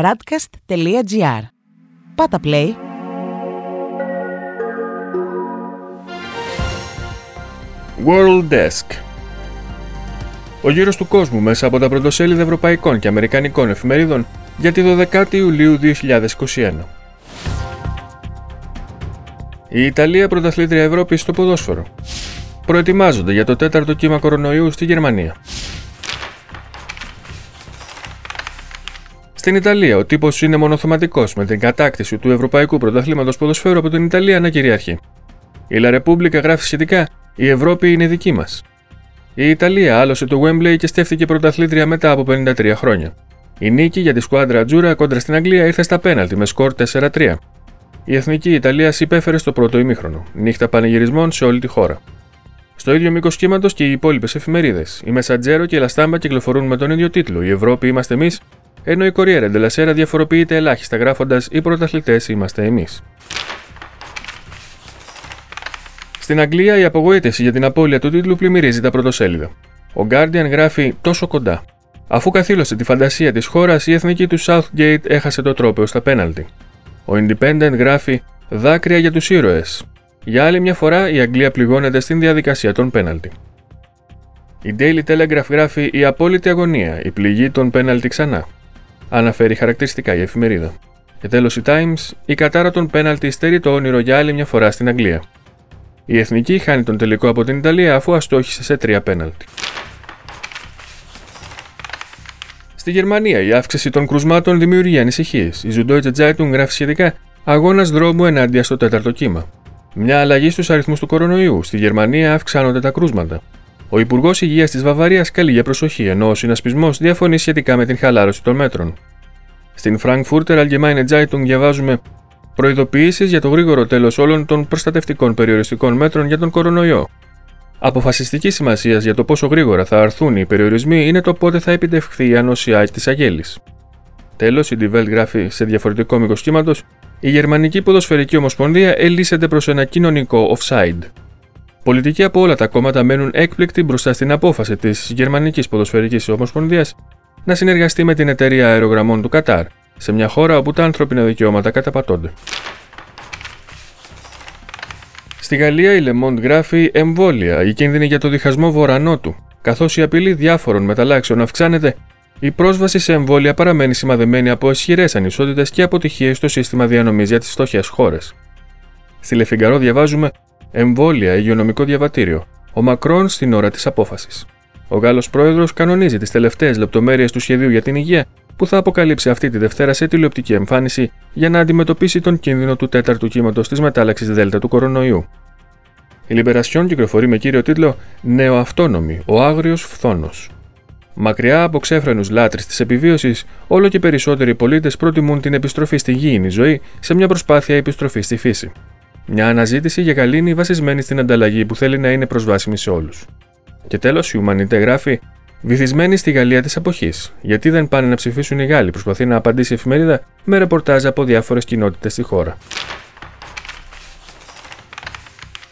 radcast.gr. Πάτα play. World Desk Ο γύρος του κόσμου μέσα από τα πρωτοσέλιδα ευρωπαϊκών και αμερικανικών εφημερίδων για τη 12η Ιουλίου 2021. Η Ιταλία πρωταθλήτρια Ευρώπης στο ποδόσφαιρο. Προετοιμάζονται για το τέταρτο κύμα κορονοϊού στη Γερμανία. Στην Ιταλία, ο τύπος είναι μονοθεματικός με την κατάκτηση του Ευρωπαϊκού Πρωταθλήματος Ποδοσφαίρου από την Ιταλία να κυριαρχεί. Η Λα Ρεπούμπλικα γράφει σχετικά: Η Ευρώπη είναι δική μας. Η Ιταλία άλωσε το Wembley και στέφθηκε πρωταθλήτρια μετά από 53 χρόνια. Η νίκη για τη σκουάντρα Τζούρα κόντρα στην Αγγλία ήρθε στα πέναλτι με σκορ 4-3. Η εθνική Ιταλία υπέφερε στο πρώτο ημίχρονο, νύχτα πανηγυρισμών σε όλη τη χώρα. Στο ίδιο μήκος κύματος και οι υπόλοιπες εφημερίδες. Η Μεσαντζέρο και η Λαστάμπα κυκλοφορούν με τον ίδιο τίτλο: Η Ευρώπη είμαστε εμείς, ενώ η Κοριέρα Ντελασέρα διαφοροποιείται ελάχιστα γράφοντας: Οι πρωταθλητές είμαστε εμείς. Στην Αγγλία, η απογοήτευση για την απώλεια του τίτλου πλημμυρίζει τα πρωτοσέλιδα. Ο Guardian γράφει τόσο κοντά. Αφού καθήλωσε τη φαντασία της χώρας, η εθνική του Southgate έχασε το τρόπαιο στα πέναλτι. Ο Independent γράφει δάκρυα για τους ήρωες. Για άλλη μια φορά, η Αγγλία πληγώνεται στην διαδικασία των πέναλτι. Η Daily Telegraph γράφει η απόλυτη αγωνία, η πληγή των πέναλτι ξανά. Αναφέρει χαρακτηριστικά η εφημερίδα. Και τέλος η Times, η κατάρα των πέναλτι στερεί το όνειρο για άλλη μια φορά στην Αγγλία. Η εθνική χάνει τον τελικό από την Ιταλία αφού αστόχησε σε τρία πέναλτι. Στη Γερμανία, η αύξηση των κρουσμάτων δημιουργεί ανησυχίες. Η Süddeutsche Zeitung γράφει σχετικά αγώνας δρόμου ενάντια στο τέταρτο κύμα. Μια αλλαγή στους αριθμούς του κορονοϊού. Στη Γερμανία αυξάνονται τα κρούσματα. Ο Υπουργός Υγείας της Βαβαρίας καλεί για προσοχή, ενώ ο συνασπισμός διαφωνεί σχετικά με την χαλάρωση των μέτρων. Στην Frankfurter Allgemeine Zeitung διαβάζουμε προειδοποιήσει για το γρήγορο τέλος όλων των προστατευτικών περιοριστικών μέτρων για τον κορονοϊό. Αποφασιστική σημασία για το πόσο γρήγορα θα αρθούν οι περιορισμοί είναι το πότε θα επιτευχθεί η ανοσία της Αγέλης. Τέλος, η Die Welt γράφει σε διαφορετικό μήκος κύματος: Η Γερμανική Ποδοσφαιρική Ομοσπονδία ελίσσεται προς ένα κοινωνικό offside. Πολιτικοί από όλα τα κόμματα μένουν έκπληκτοι μπροστά στην απόφαση της Γερμανικής Ποδοσφαιρικής Ομοσπονδίας να συνεργαστεί με την εταιρεία αερογραμμών του Κατάρ, σε μια χώρα όπου τα ανθρώπινα δικαιώματα καταπατώνται. Στη Γαλλία η Le Monde γράφει εμβόλια, η κίνδυνη για το διχασμό βορανότου. Καθώς η απειλή διάφορων μεταλλάξεων αυξάνεται, η πρόσβαση σε εμβόλια παραμένει σημαδεμένη από ισχυρές ανισότητες και αποτυχίες στο σύστημα διανομής για τις φτωχές χώρες. Στη Λεφιγκαρό διαβάζουμε Εμβόλια, υγειονομικό διαβατήριο. Ο Μακρόν στην ώρα της απόφασης. Ο Γάλλος πρόεδρος κανονίζει τις τελευταίες λεπτομέρειες του σχεδίου για την υγεία που θα αποκαλύψει αυτή τη Δευτέρα σε τηλεοπτική εμφάνιση για να αντιμετωπίσει τον κίνδυνο του τέταρτου κύματος της μετάλλαξης Δέλτα του κορονοϊού. Η Λιμπερασιόν κυκλοφορεί με κύριο τίτλο Νεοαυτόνομη, ο άγριος φθόνος. Μακριά από ξέφρενους λάτρε της επιβίωσης, όλο και περισσότεροι πολίτες προτιμούν την επιστροφή στη γήινη ζωή σε μια προσπάθεια επιστροφής στη φύση. Μια αναζήτηση για γαλήνη βασισμένη στην ανταλλαγή που θέλει να είναι προσβάσιμη σε όλους. Και τέλος, η Ουμανιτέ γράφει Βυθισμένη στη Γαλλία της εποχής. Γιατί δεν πάνε να ψηφίσουν οι Γάλλοι, προσπαθεί να απαντήσει η εφημερίδα με ρεπορτάζ από διάφορες κοινότητες στη χώρα.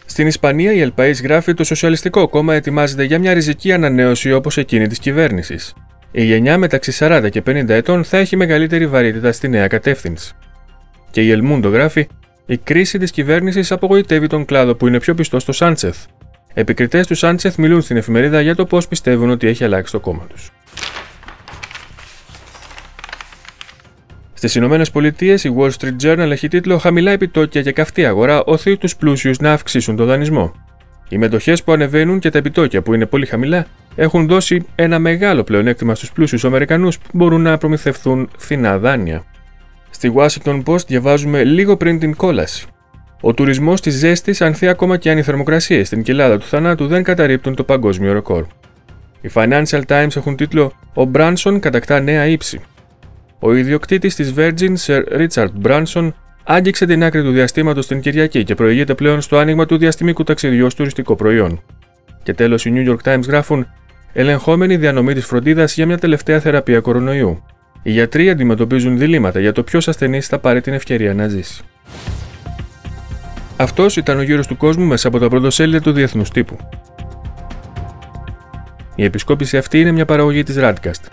Στην Ισπανία, η Ελπαή γράφει το Σοσιαλιστικό Κόμμα ετοιμάζεται για μια ριζική ανανέωση όπως εκείνη της κυβέρνησης. Η γενιά μεταξύ 40 και 50 ετών θα έχει μεγαλύτερη βαρύτητα στη νέα κατεύθυνση. Και η Ελμούντο γράφει η κρίση της κυβέρνησης απογοητεύει τον κλάδο που είναι πιο πιστό στο Σάντσεθ. Επικριτές του Σάντσεθ μιλούν στην εφημερίδα για το πώς πιστεύουν ότι έχει αλλάξει το κόμμα τους. Στις Ηνωμένες Πολιτείες, η Wall Street Journal έχει τίτλο Χαμηλά επιτόκια και καυτή αγορά οθεί τους πλούσιους να αυξήσουν τον δανεισμό. Οι μετοχές που ανεβαίνουν και τα επιτόκια που είναι πολύ χαμηλά έχουν δώσει ένα μεγάλο πλεονέκτημα στους πλούσιους Αμερικανούς που μπορούν να προμηθευθούν φθηνά δάνεια. Στη Washington Post διαβάζουμε λίγο πριν την κόλαση. Ο τουρισμός της ζέστης ανθεί ακόμα και αν οι θερμοκρασίες στην κοιλάδα του θανάτου δεν καταρρύπτουν το παγκόσμιο ρεκόρ. Οι Financial Times έχουν τίτλο Ο Μπράνσον κατακτά νέα ύψη. Ο ιδιοκτήτης της Virgin, Sir Richard Branson, άγγιξε την άκρη του διαστήματος την Κυριακή και προηγείται πλέον στο άνοιγμα του διαστημικού ταξιδιού ως τουριστικό προϊόν. Και τέλος, οι New York Times γράφουν Ελεγχόμενη διανομή της φροντίδας για μια τελευταία θεραπεία κορονοϊού. Οι γιατροί αντιμετωπίζουν διλήμματα για το ποιος ασθενής θα πάρει την ευκαιρία να ζήσει. Αυτός ήταν ο γύρος του κόσμου μέσα από τα πρωτοσέλιδα του Διεθνούς Τύπου. Η επισκόπηση αυτή είναι μια παραγωγή της Radcast.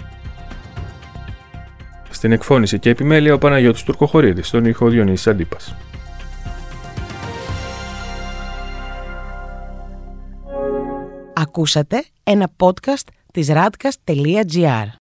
Στην εκφώνηση και επιμέλεια ο Παναγιώτης Τουρκοχωρίδης, στον ήχο Διονύσης Αντίπας. Ακούσατε ένα podcast της radcast.gr.